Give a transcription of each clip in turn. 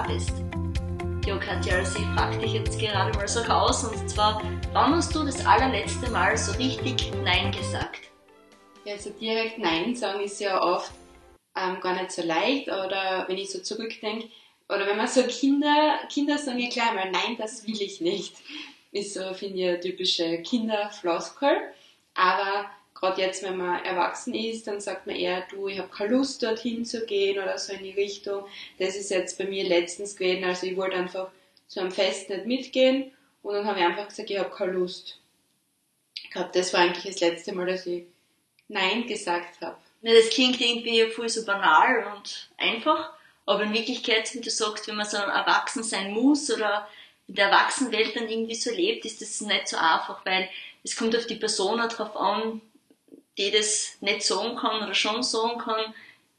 da bist. Jo, Katja, also ich frage dich jetzt gerade mal so raus und zwar, wann hast du das allerletzte Mal so richtig Nein gesagt? Ja, also direkt Nein sagen ist ja oft ähm, gar nicht so leicht oder wenn ich so zurückdenke, oder wenn man so Kinder, Kinder sagen ja gleich mal, nein, das will ich nicht. Ist so, finde ich, eine typische Kinderfloskel. Aber gerade jetzt, wenn man erwachsen ist, dann sagt man eher, du, ich habe keine Lust, dorthin zu gehen oder so in die Richtung. Das ist jetzt bei mir letztens gewesen, also ich wollte einfach zu einem Fest nicht mitgehen und dann habe ich einfach gesagt, ich habe keine Lust. Ich glaube, das war eigentlich das letzte Mal, dass ich Nein gesagt habe. Ja, das klingt irgendwie voll so banal und einfach, aber in Wirklichkeit, wie du sagst, wenn man so erwachsen sein muss oder in der Erwachsenenwelt dann irgendwie so lebt, ist das nicht so einfach, weil es kommt auf die Person drauf an, die das nicht sagen kann oder schon sagen kann,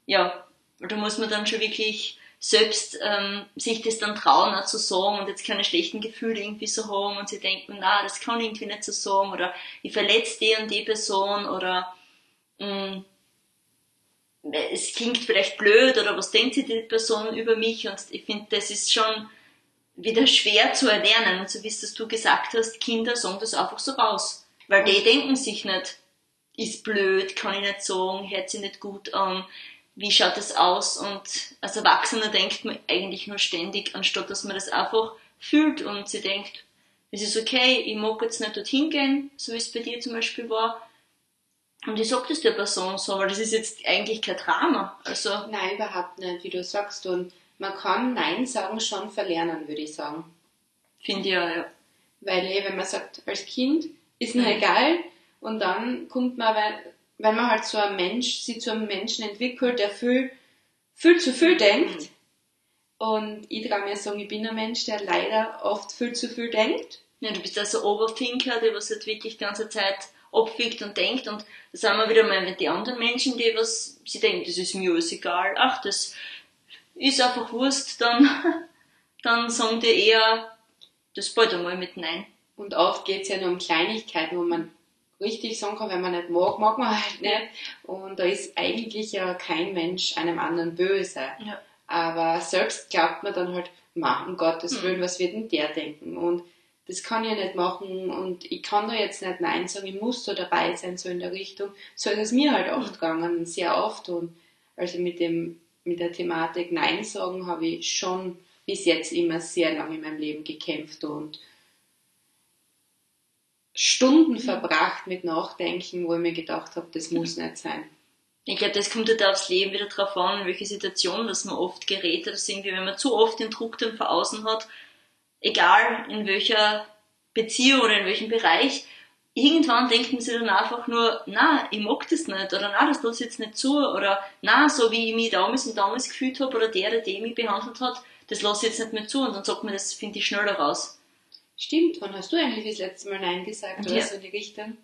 ja, da muss man dann schon wirklich selbst ähm, sich das dann trauen auch zu sagen und jetzt keine schlechten Gefühle irgendwie so haben und sie denken, na, das kann irgendwie nicht so sagen oder ich verletze die und die Person oder mh, mm, es klingt vielleicht blöd oder was denkt sie die Person über mich und ich finde, das ist schon wieder schwer zu erlernen. Und so wie es du gesagt hast, Kinder sagen das einfach so raus, weil die denken sich nicht, ist blöd, kann ich nicht sagen, hört sich nicht gut an, wie schaut das aus? Und als Erwachsener denkt man eigentlich nur ständig, anstatt dass man das einfach fühlt und sie denkt, es ist okay, ich mag jetzt nicht dorthin gehen, so wie es bei dir zum Beispiel war. Und ich sag das der Person so, weil das ist jetzt eigentlich kein Drama. Also Nein, überhaupt nicht, wie du sagst. Und man kann Nein sagen schon verlernen, würde ich sagen. Finde ich ja, ja. Weil, eh, wenn man sagt, als Kind, ist mir mhm. egal, und dann kommt man, wenn, wenn man halt so ein Mensch, sich zu einem Menschen entwickelt, der viel, viel zu viel denkt. Und ich traue mir sagen, ich bin ein Mensch, der leider oft viel zu viel denkt. Ja, du bist also Overthinker, der was halt wirklich die ganze Zeit abwiegt und denkt und da sind wir wieder mal mit den anderen Menschen, die was, sie denken, das ist mir alles egal, ach, das ist einfach Wurst, dann, dann sagen die eher, das bald einmal mit Nein. Und oft geht es ja nur um Kleinigkeiten, wo man richtig sagen kann, wenn man nicht mag, mag man halt nicht. Und da ist eigentlich ja kein Mensch einem anderen böse. Ja. Aber selbst glaubt man dann halt, ma, um Gottes hm. Willen, mhm. was wird denn der denken? Und das kann ich nicht machen und ich kann da jetzt nicht Nein sagen, ich muss da dabei sein, so in der Richtung. So ist es mir halt oft mhm. gegangen, sehr oft. Und also mit dem, mit der Thematik Nein sagen habe ich schon bis jetzt immer sehr lange in meinem Leben gekämpft und Stunden verbracht mit Nachdenken, wo ich mir gedacht habe, das muss nicht sein. Ich glaube, das kommt halt aufs Leben wieder drauf an, in welche Situation dass man oft gerät. Das irgendwie, wenn man zu oft den Druck dann vor außen hat, egal in welcher Beziehung oder in welchem Bereich, irgendwann denkt man sich dann einfach nur, na, ich mag das nicht, oder na, das lasse ich jetzt nicht zu, oder na, so wie ich mich damals und damals gefühlt habe, oder der, der, der mich behandelt hat, das lasse ich jetzt nicht mehr zu, und dann sagt man, das finde ich schneller raus. Stimmt, wann hast du eigentlich das letzte Mal Nein gesagt oder ja. so in die Richtung?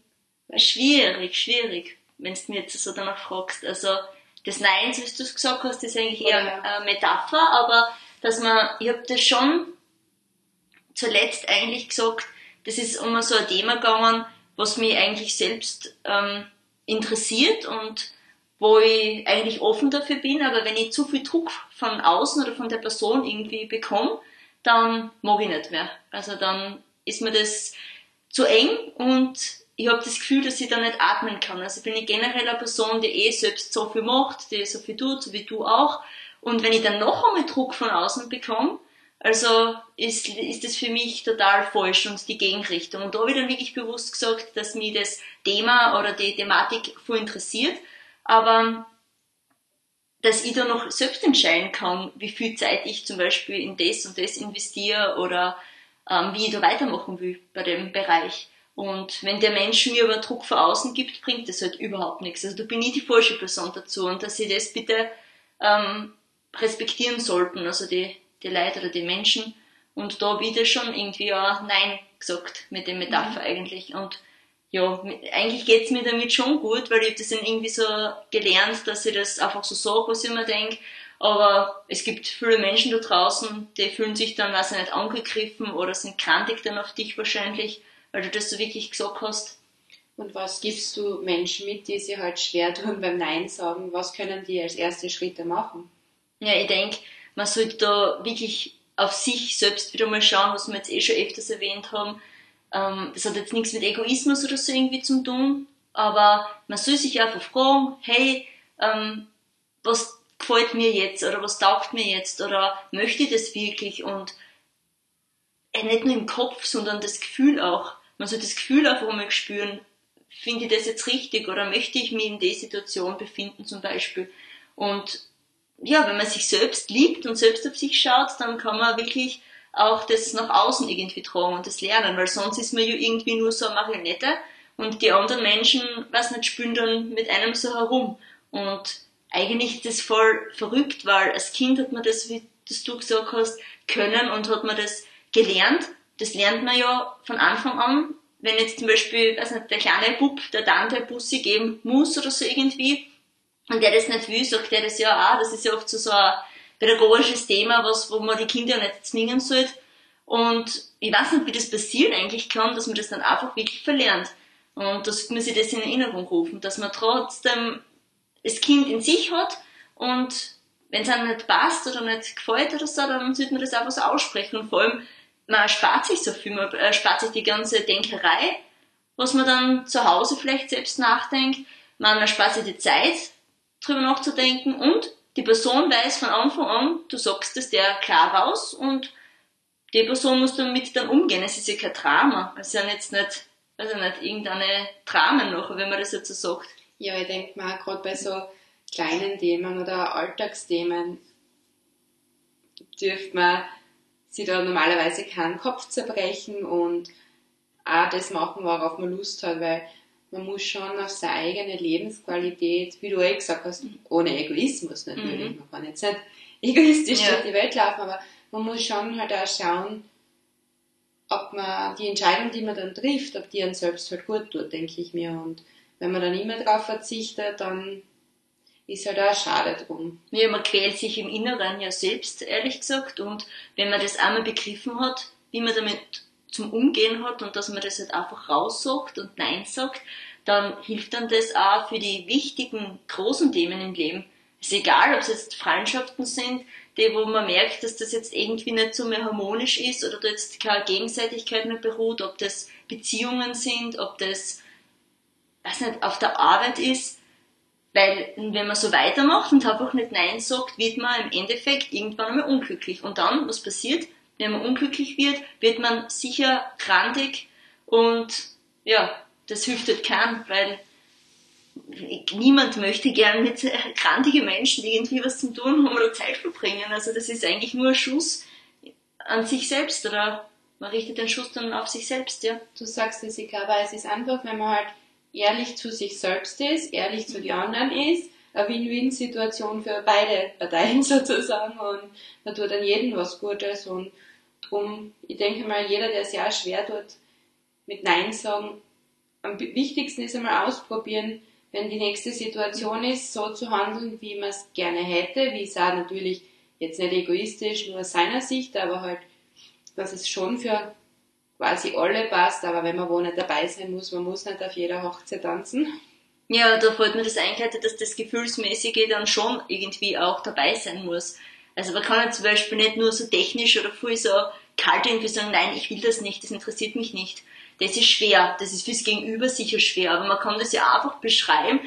Schwierig, schwierig, wenn du mir jetzt so danach fragst. Also das Nein, so wie du es gesagt hast, ist eigentlich eher ja. eine Metapher, aber dass man, ich habe das schon zuletzt eigentlich gesagt, das ist immer so ein Thema gegangen, was mich eigentlich selbst ähm, interessiert und wo ich eigentlich offen dafür bin, aber wenn ich zu viel Druck von außen oder von der Person irgendwie bekomme, dann mag ich nicht mehr. Also dann ist mir das zu eng und ich habe das Gefühl, dass ich da nicht atmen kann. Also bin ich generell eine Person, die eh selbst so viel macht, die so viel tut, so wie du auch. Und wenn ich dann noch einmal Druck von außen bekomme, also ist, ist das für mich total falsch und die Gegenrichtung. Und da habe ich dann wirklich bewusst gesagt, dass mich das Thema oder die Thematik voll interessiert. Aber dass ich da noch selbst entscheiden kann, wie viel Zeit ich zum Beispiel in das und das investiere oder ähm, wie ich da weitermachen will bei dem Bereich. Und wenn der Mensch mir aber Druck von außen gibt, bringt das halt überhaupt nichts. Also da bin ich die falsche Person dazu und dass sie das bitte ähm, respektieren sollten, also die, die Leute oder die Menschen. Und da wieder schon irgendwie auch Nein gesagt mit dem Metapher mhm. eigentlich. Und ja, eigentlich geht's mir damit schon gut, weil ich das dann irgendwie so gelernt, dass ich das einfach so sage, was ich mir denke. Aber es gibt viele Menschen da draußen, die fühlen sich dann, ich nicht, angegriffen oder sind krantig dann auf dich wahrscheinlich, weil du das so wirklich gesagt hast. Und was gibst du Menschen mit, die sich halt schwer tun beim Nein sagen? Was können die als erste Schritte machen? Ja, ich denke, man sollte da wirklich auf sich selbst wieder mal schauen, was wir jetzt eh schon öfters erwähnt haben. Ähm, das hat jetzt nichts mit Egoismus oder so irgendwie zu tun, aber man soll sich einfach fragen, hey, ähm, was gefällt mir jetzt oder was taugt mir jetzt oder möchte ich das wirklich und äh, nicht nur im Kopf, sondern das Gefühl auch. Man soll das Gefühl einfach mal spüren, finde ich das jetzt richtig oder möchte ich mich in der Situation befinden zum Beispiel. Und ja, wenn man sich selbst liebt und selbst auf sich schaut, dann kann man wirklich auch das nach außen irgendwie tragen und das lernen, weil sonst ist man ja irgendwie nur so eine Marionette und die anderen Menschen, was nicht, spüren dann mit einem so herum. Und eigentlich ist das voll verrückt, weil als Kind hat man das, wie das du gesagt hast, können und hat man das gelernt. Das lernt man ja von Anfang an. Wenn jetzt zum Beispiel, weiß nicht, der kleine Bub der Tante Bussi geben muss oder so irgendwie, und der das nicht will, sagt der das ja auch. Das ist ja oft so, so ein pädagogisches Thema, was, wo man die Kinder nicht zwingen sollte. Und ich weiß nicht, wie das passieren eigentlich kann, dass man das dann einfach wirklich verlernt. Und dass man sich das in Erinnerung rufen, dass man trotzdem das Kind in sich hat und wenn es einem nicht passt oder nicht gefällt oder so, dann sollte man das einfach so aussprechen. Und vor allem, man erspart sich so viel, man erspart sich die ganze Denkerei, was man dann zu Hause vielleicht selbst nachdenkt. Man erspart sich die Zeit, drüber nachzudenken und die Person weiß von Anfang an, du sagst es der klar raus und die Person muss damit dann umgehen. Es ist ja kein Drama. Es ja jetzt nicht, also nicht irgendeine Dramen noch, wenn man das jetzt so sagt. Ja, ich denke mal, gerade bei so kleinen Themen oder Alltagsthemen dürfte man sich da normalerweise keinen Kopf zerbrechen und auch das machen, worauf man Lust hat, weil man muss schon auf seine eigene Lebensqualität, wie du eh gesagt hast, ohne Egoismus natürlich, mhm. man kann jetzt nicht egoistisch ja. durch die Welt laufen, aber man muss schon halt auch schauen, ob man die Entscheidung, die man dann trifft, ob die einem selbst halt gut tut, denke ich mir. Und wenn man dann immer darauf verzichtet, dann ist halt auch schade drum. Ja, man quält sich im Inneren ja selbst, ehrlich gesagt. Und wenn man das einmal begriffen hat, wie man damit zum Umgehen hat und dass man das halt einfach raussagt und Nein sagt, dann hilft dann das auch für die wichtigen, großen Themen im Leben. Es ist egal, ob es jetzt Freundschaften sind, die, wo man merkt, dass das jetzt irgendwie nicht so mehr harmonisch ist oder da jetzt keine Gegenseitigkeit mehr beruht, ob das Beziehungen sind, ob das, weiß nicht, auf der Arbeit ist. Weil, wenn man so weitermacht und einfach nicht Nein sagt, wird man im Endeffekt irgendwann einmal unglücklich. Und dann, was passiert? Wenn man unglücklich wird, wird man sicher krantig und ja, das hilft halt keinem, weil niemand möchte gern mit krantigen Menschen irgendwie was zu tun haben oder Zeit verbringen. Also das ist eigentlich nur ein Schuss an sich selbst oder man richtet den Schuss dann auf sich selbst, ja. Du sagst es, ich glaube, es ist einfach, wenn man halt ehrlich zu sich selbst ist, ehrlich zu den anderen ist, eine Win-Win-Situation für beide Parteien sozusagen und man tut dann jedem was Gutes und drum, ich denke mal, jeder, der sich auch schwer tut mit Nein sagen, am wichtigsten ist einmal ausprobieren, wenn die nächste Situation ist, so zu handeln, wie man es gerne hätte, wie es auch natürlich jetzt nicht egoistisch nur aus seiner Sicht, aber halt, dass es schon für quasi alle passt, aber wenn man wo nicht dabei sein muss, man muss nicht auf jeder Hochzeit tanzen. Ja, da fällt mir das eingeleitet, dass das Gefühlsmäßige dann schon irgendwie auch dabei sein muss. Also man kann ja zum Beispiel nicht nur so technisch oder voll so kalt irgendwie sagen, nein, ich will das nicht, das interessiert mich nicht. Das ist schwer, das ist fürs Gegenüber sicher schwer, aber man kann das ja einfach beschreiben.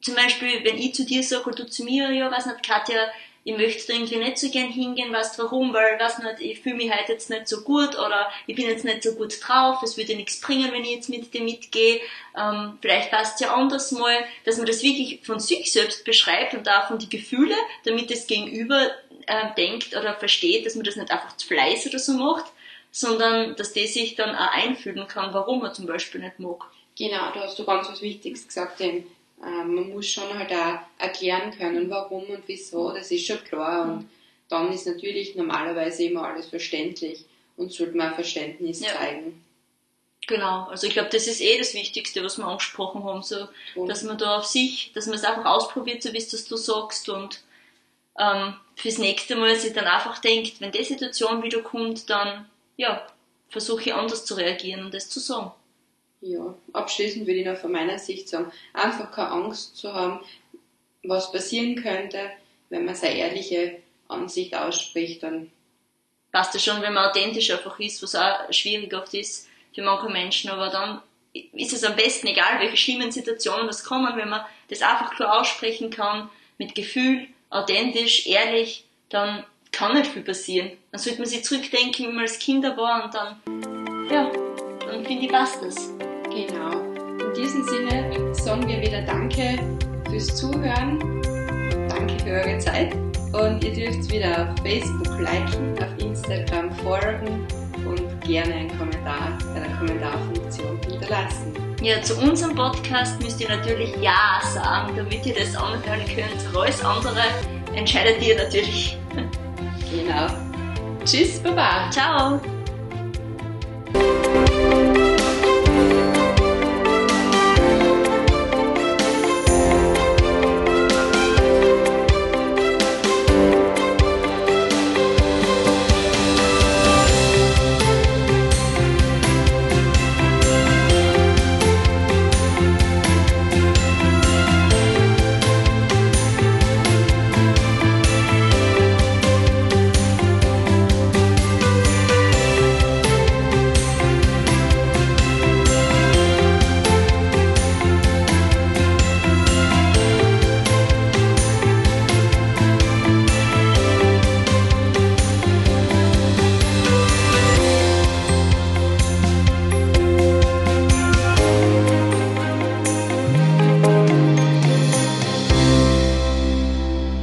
Zum Beispiel, wenn ich zu dir sage oder du zu mir, ja, weiß nicht, Katja, ich möchte da irgendwie nicht so gern hingehen, weißt warum, weil, weiß nicht, ich fühle mich heute jetzt nicht so gut oder ich bin jetzt nicht so gut drauf, es würde nichts bringen, wenn ich jetzt mit dir mitgehe, ähm, vielleicht passt ja anders mal, dass man das wirklich von sich selbst beschreibt und auch von die Gefühle, damit das Gegenüber äh, denkt oder versteht, dass man das nicht einfach zu Fleiß oder so macht, sondern dass der sich dann auch einfühlen kann, warum er zum Beispiel nicht mag. Genau, da hast du ganz was Wichtiges gesagt, denn ähm, man muss schon halt auch erklären können, warum und wieso, das ist schon klar. Und dann ist natürlich normalerweise immer alles verständlich und sollte man Verständnis ja. zeigen. Genau, also ich glaube, das ist eh das Wichtigste, was wir angesprochen haben, so, und dass man da auf sich, dass man es einfach ausprobiert, so wie es du sagst und ähm, fürs nächste Mal sich dann einfach denkt, wenn die Situation wieder kommt, dann ja, versuche ich anders zu reagieren und das zu sagen. Ja, abschließend würde ich noch von meiner Sicht sagen, einfach keine Angst zu haben, was passieren könnte, wenn man seine ehrliche Ansicht ausspricht, dann passt es schon, wenn man authentisch einfach ist, was auch schwierig oft ist für manche Menschen, aber dann ist es am besten, egal welche schlimmen Situationen das kommen, wenn man das einfach klar aussprechen kann, mit Gefühl, authentisch, ehrlich, dann kann nicht viel passieren. Dann sollte man sich zurückdenken, wie man als Kinder war und dann, ja, dann finde ich, passt das. Genau. In diesem Sinne sagen wir wieder Danke fürs Zuhören. Danke für eure Zeit. Und ihr dürft wieder auf Facebook liken, auf Instagram folgen und gerne einen Kommentar bei der Kommentarfunktion hinterlassen. Ja, zu unserem Podcast müsst ihr natürlich Ja sagen, damit ihr das anhören könnt. Alles andere entscheidet ihr natürlich. Genau. Tschüss, Baba. Ciao.